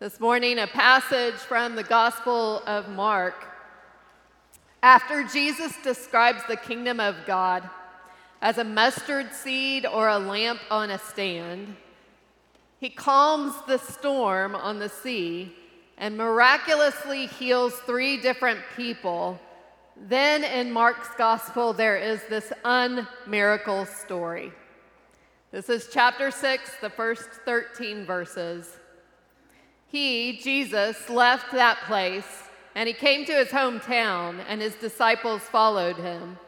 This morning, a passage from the Gospel of Mark. After Jesus describes the kingdom of God as a mustard seed or a lamp on a stand, he calms the storm on the sea and miraculously heals three different people. Then in Mark's gospel, there is this unmiracle story. This is chapter 6, the first 13 verses. He, Jesus, left that place and he came to his hometown, and his disciples followed him.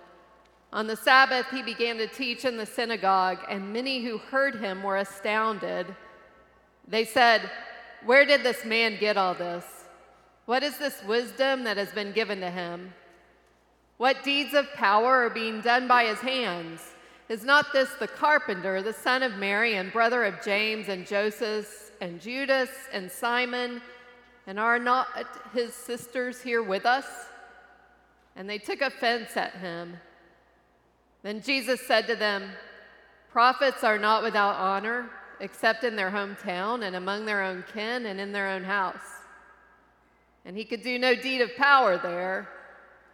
On the Sabbath, he began to teach in the synagogue, and many who heard him were astounded. They said, Where did this man get all this? What is this wisdom that has been given to him? What deeds of power are being done by his hands? Is not this the carpenter, the son of Mary, and brother of James and Joseph and Judas and Simon? And are not his sisters here with us? And they took offense at him. Then Jesus said to them, Prophets are not without honor, except in their hometown and among their own kin and in their own house. And he could do no deed of power there,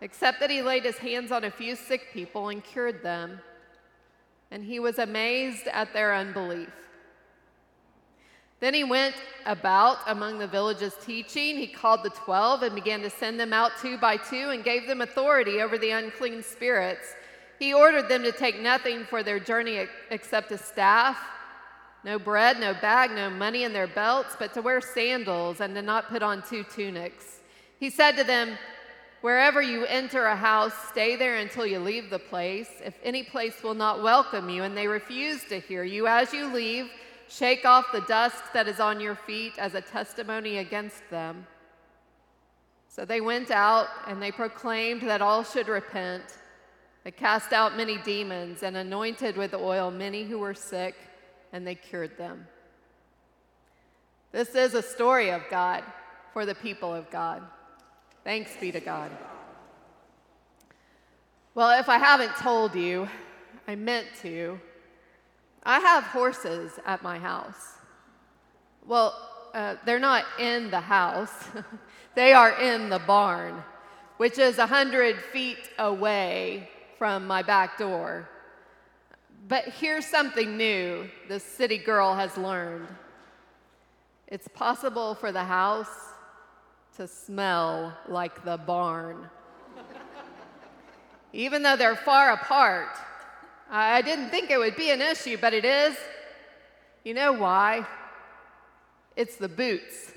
except that he laid his hands on a few sick people and cured them and he was amazed at their unbelief. Then he went about among the villages teaching. He called the twelve and began to send them out two by two and gave them authority over the unclean spirits. He ordered them to take nothing for their journey except a staff, no bread, no bag, no money in their belts, but to wear sandals and to not put on two tunics. He said to them, Wherever you enter a house, stay there until you leave the place. If any place will not welcome you and they refuse to hear you, as you leave, shake off the dust that is on your feet as a testimony against them. So they went out and they proclaimed that all should repent. They cast out many demons and anointed with oil many who were sick, and they cured them. This is a story of God for the people of God. Thanks be to God. Well, if I haven't told you, I meant to. I have horses at my house. Well, uh, they're not in the house, they are in the barn, which is 100 feet away from my back door. But here's something new the city girl has learned it's possible for the house to smell like the barn. Even though they're far apart, I didn't think it would be an issue, but it is. You know why? It's the boots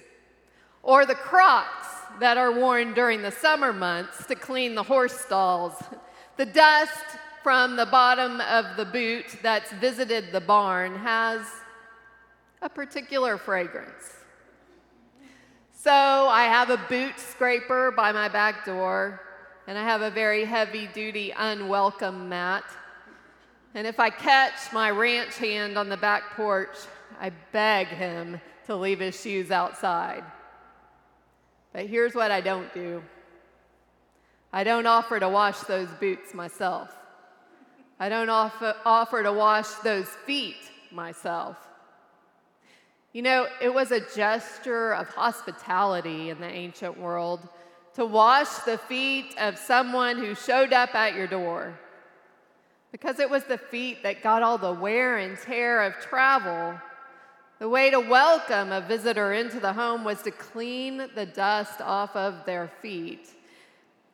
or the crocs that are worn during the summer months to clean the horse stalls. The dust from the bottom of the boot that's visited the barn has a particular fragrance. So I have a boot scraper by my back door, and I have a very heavy duty unwelcome mat. And if I catch my ranch hand on the back porch, I beg him to leave his shoes outside. But here's what I don't do I don't offer to wash those boots myself. I don't offer, offer to wash those feet myself. You know, it was a gesture of hospitality in the ancient world to wash the feet of someone who showed up at your door. Because it was the feet that got all the wear and tear of travel. The way to welcome a visitor into the home was to clean the dust off of their feet.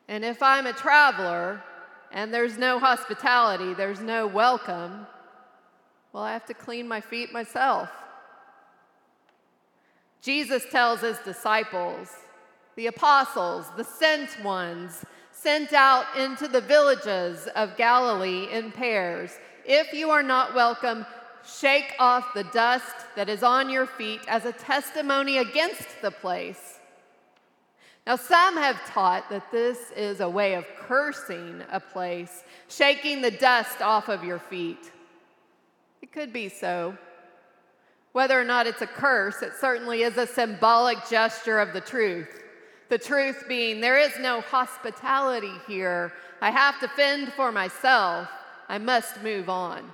And if I'm a traveler and there's no hospitality, there's no welcome, well, I have to clean my feet myself. Jesus tells his disciples, the apostles, the sent ones, sent out into the villages of Galilee in pairs. If you are not welcome, shake off the dust that is on your feet as a testimony against the place. Now, some have taught that this is a way of cursing a place, shaking the dust off of your feet. It could be so. Whether or not it's a curse, it certainly is a symbolic gesture of the truth. The truth being, there is no hospitality here. I have to fend for myself. I must move on.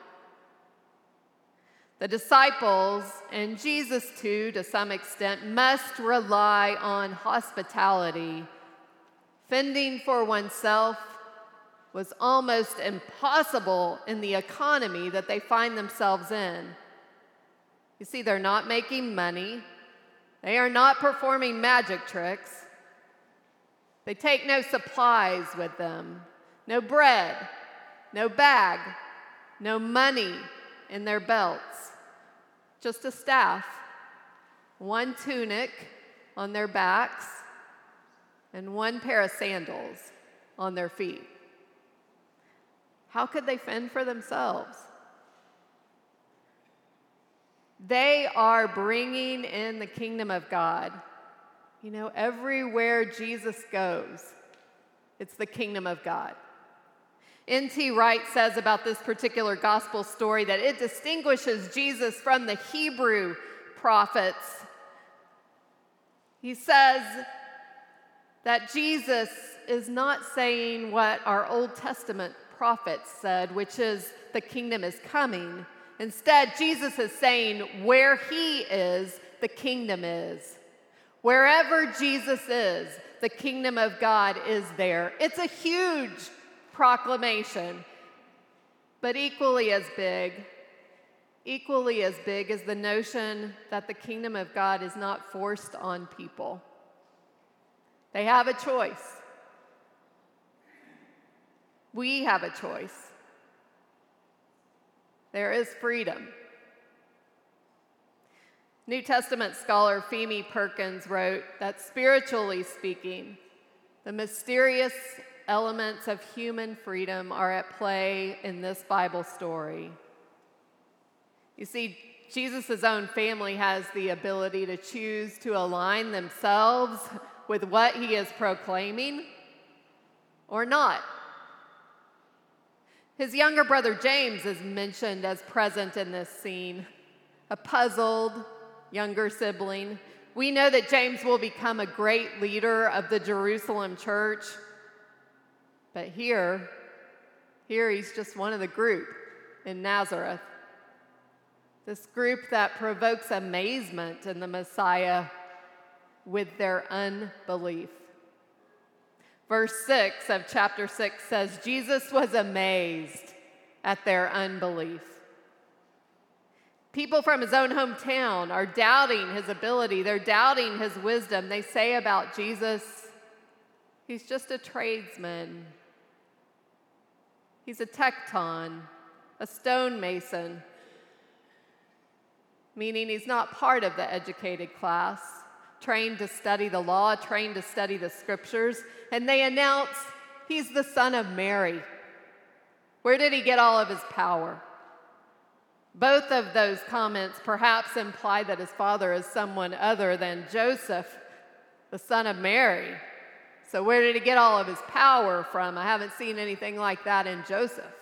The disciples, and Jesus too, to some extent, must rely on hospitality. Fending for oneself was almost impossible in the economy that they find themselves in. You see, they're not making money, they are not performing magic tricks. They take no supplies with them, no bread, no bag, no money in their belts, just a staff, one tunic on their backs, and one pair of sandals on their feet. How could they fend for themselves? They are bringing in the kingdom of God. You know, everywhere Jesus goes, it's the kingdom of God. N.T. Wright says about this particular gospel story that it distinguishes Jesus from the Hebrew prophets. He says that Jesus is not saying what our Old Testament prophets said, which is the kingdom is coming. Instead, Jesus is saying, where he is, the kingdom is. Wherever Jesus is, the kingdom of God is there. It's a huge proclamation, but equally as big, equally as big is the notion that the kingdom of God is not forced on people. They have a choice. We have a choice. There is freedom. New Testament scholar Pheme Perkins wrote that spiritually speaking, the mysterious elements of human freedom are at play in this Bible story. You see, Jesus' own family has the ability to choose to align themselves with what he is proclaiming or not. His younger brother James is mentioned as present in this scene, a puzzled younger sibling. We know that James will become a great leader of the Jerusalem church, but here, here he's just one of the group in Nazareth. This group that provokes amazement in the Messiah with their unbelief. Verse 6 of chapter 6 says, Jesus was amazed at their unbelief. People from his own hometown are doubting his ability, they're doubting his wisdom. They say about Jesus, he's just a tradesman, he's a tecton, a stonemason, meaning he's not part of the educated class trained to study the law, trained to study the scriptures, and they announce he's the son of Mary. Where did he get all of his power? Both of those comments perhaps imply that his father is someone other than Joseph, the son of Mary. So, where did he get all of his power from? I haven't seen anything like that in Joseph.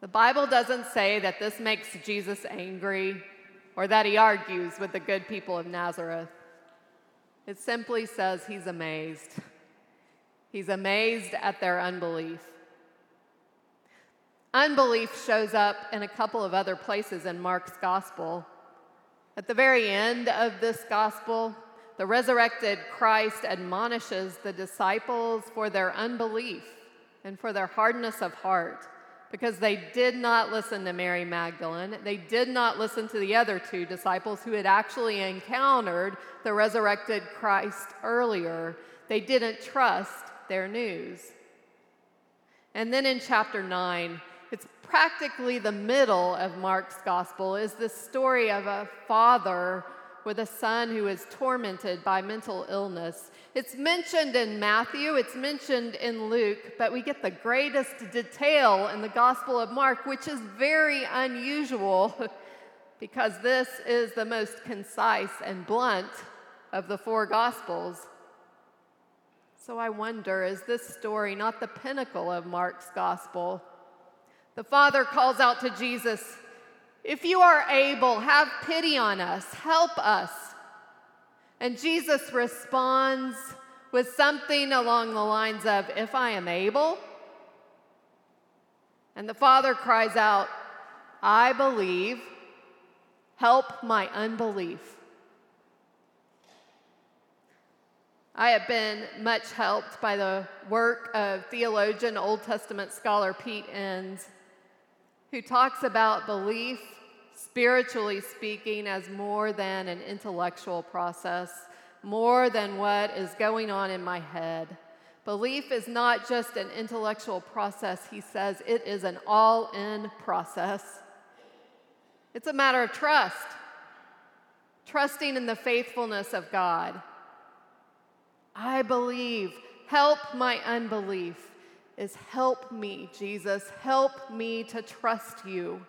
The Bible doesn't say that this makes Jesus angry or that he argues with the good people of Nazareth. It simply says he's amazed. He's amazed at their unbelief. Unbelief shows up in a couple of other places in Mark's gospel. At the very end of this gospel, the resurrected Christ admonishes the disciples for their unbelief and for their hardness of heart because they did not listen to Mary Magdalene. They did not listen to the other two disciples who had actually encountered the resurrected Christ earlier. They didn't trust their news. And then in chapter 9, it's practically the middle of Mark's gospel, is the story of a father with a son who is tormented by mental illness. It's mentioned in Matthew, it's mentioned in Luke, but we get the greatest detail in the Gospel of Mark, which is very unusual because this is the most concise and blunt of the four Gospels. So I wonder is this story not the pinnacle of Mark's Gospel? The Father calls out to Jesus, if you are able, have pity on us, help us. And Jesus responds with something along the lines of, If I am able. And the Father cries out, I believe, help my unbelief. I have been much helped by the work of theologian, Old Testament scholar Pete Enns, who talks about belief, spiritually speaking, as more than an intellectual process, more than what is going on in my head. Belief is not just an intellectual process, he says, it is an all in process. It's a matter of trust, trusting in the faithfulness of God. I believe. Help my unbelief. Is help me, Jesus. Help me to trust you.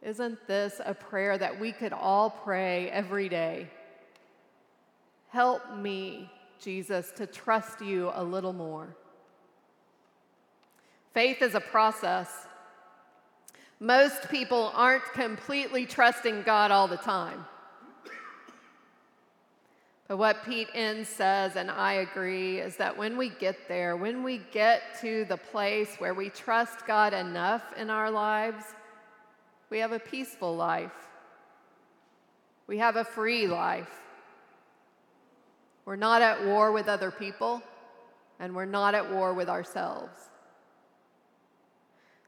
Isn't this a prayer that we could all pray every day? Help me, Jesus, to trust you a little more. Faith is a process. Most people aren't completely trusting God all the time. But what Pete Enns says, and I agree, is that when we get there, when we get to the place where we trust God enough in our lives, we have a peaceful life. We have a free life. We're not at war with other people, and we're not at war with ourselves.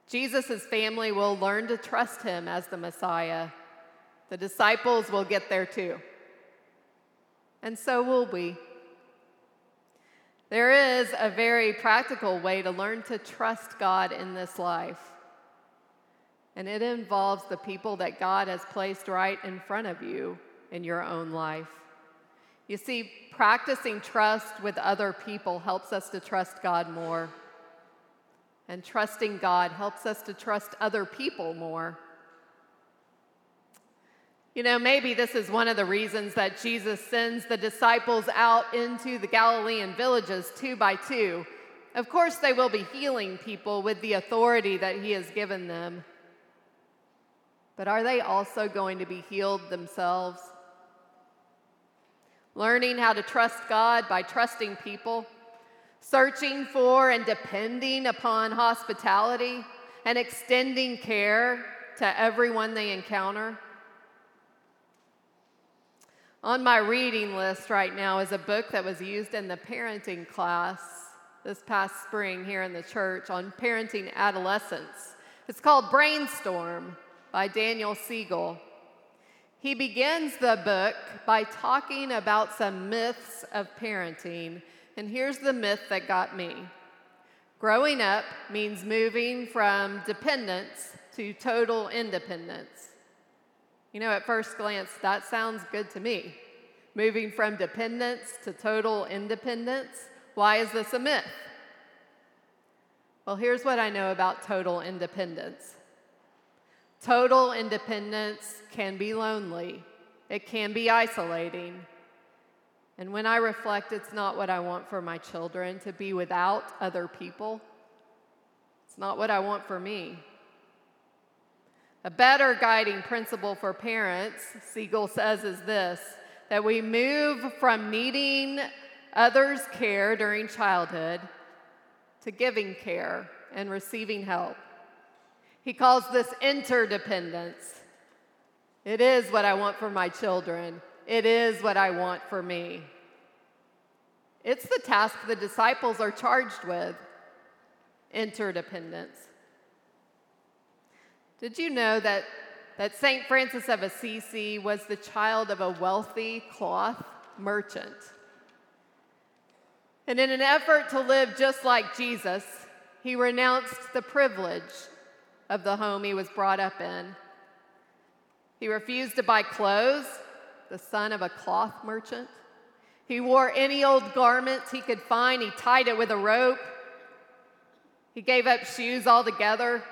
Jesus' family will learn to trust him as the Messiah. The disciples will get there too and so will we. There is a very practical way to learn to trust God in this life, and it involves the people that God has placed right in front of you in your own life. You see, practicing trust with other people helps us to trust God more. And trusting God helps us to trust other people more. You know, maybe this is one of the reasons that Jesus sends the disciples out into the Galilean villages two by two. Of course, they will be healing people with the authority that He has given them. But are they also going to be healed themselves? Learning how to trust God by trusting people, searching for and depending upon hospitality, and extending care to everyone they encounter. On my reading list right now is a book that was used in the parenting class this past spring here in the church on parenting adolescents. It's called Brainstorm by Daniel Siegel. He begins the book by talking about some myths of parenting, and here's the myth that got me. Growing up means moving from dependence to total independence. You know, at first glance, that sounds good to me. Moving from dependence to total independence. Why is this a myth? Well, here's what I know about total independence total independence can be lonely, it can be isolating. And when I reflect, it's not what I want for my children to be without other people. It's not what I want for me. A better guiding principle for parents, Siegel says, is this that we move from needing others' care during childhood to giving care and receiving help. He calls this interdependence. It is what I want for my children, it is what I want for me. It's the task the disciples are charged with interdependence. Did you know that, that St. Francis of Assisi was the child of a wealthy cloth merchant? And in an effort to live just like Jesus, he renounced the privilege of the home he was brought up in. He refused to buy clothes, the son of a cloth merchant. He wore any old garments he could find, he tied it with a rope. He gave up shoes altogether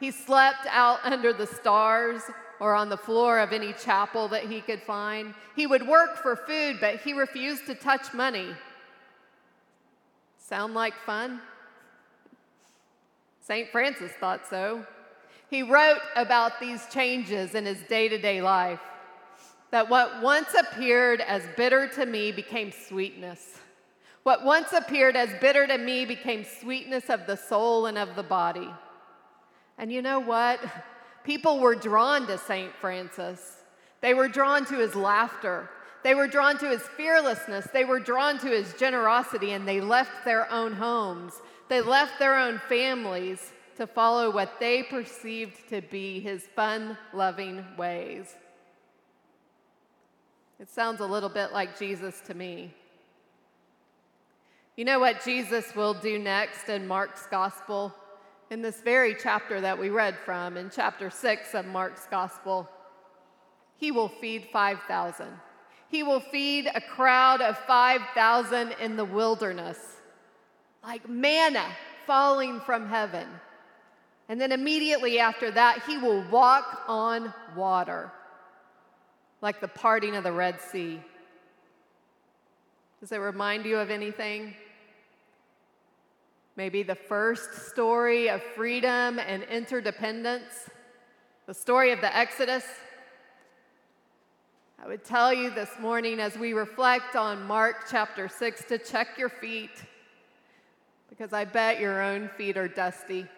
he slept out under the stars or on the floor of any chapel that he could find. He would work for food, but he refused to touch money. Sound like fun? St. Francis thought so. He wrote about these changes in his day to day life that what once appeared as bitter to me became sweetness. What once appeared as bitter to me became sweetness of the soul and of the body. And you know what? People were drawn to St. Francis. They were drawn to his laughter. They were drawn to his fearlessness. They were drawn to his generosity, and they left their own homes. They left their own families to follow what they perceived to be his fun loving ways. It sounds a little bit like Jesus to me. You know what Jesus will do next in Mark's gospel? In this very chapter that we read from, in chapter 6 of Mark's gospel, he will feed 5,000. He will feed a crowd of 5,000 in the wilderness, like manna falling from heaven. And then immediately after that, he will walk on water, like the parting of the Red Sea. Does it remind you of anything? Maybe the first story of freedom and interdependence, the story of the Exodus. I would tell you this morning as we reflect on Mark chapter 6 to check your feet, because I bet your own feet are dusty.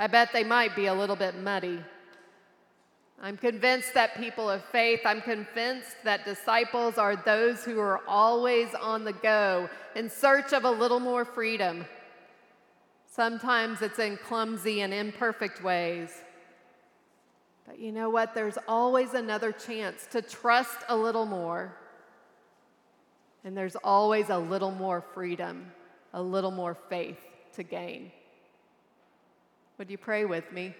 I bet they might be a little bit muddy. I'm convinced that people of faith, I'm convinced that disciples are those who are always on the go in search of a little more freedom Sometimes it's in clumsy and imperfect ways. But you know what? There's always another chance to trust a little more. And there's always a little more freedom, a little more faith to gain. Would you pray with me?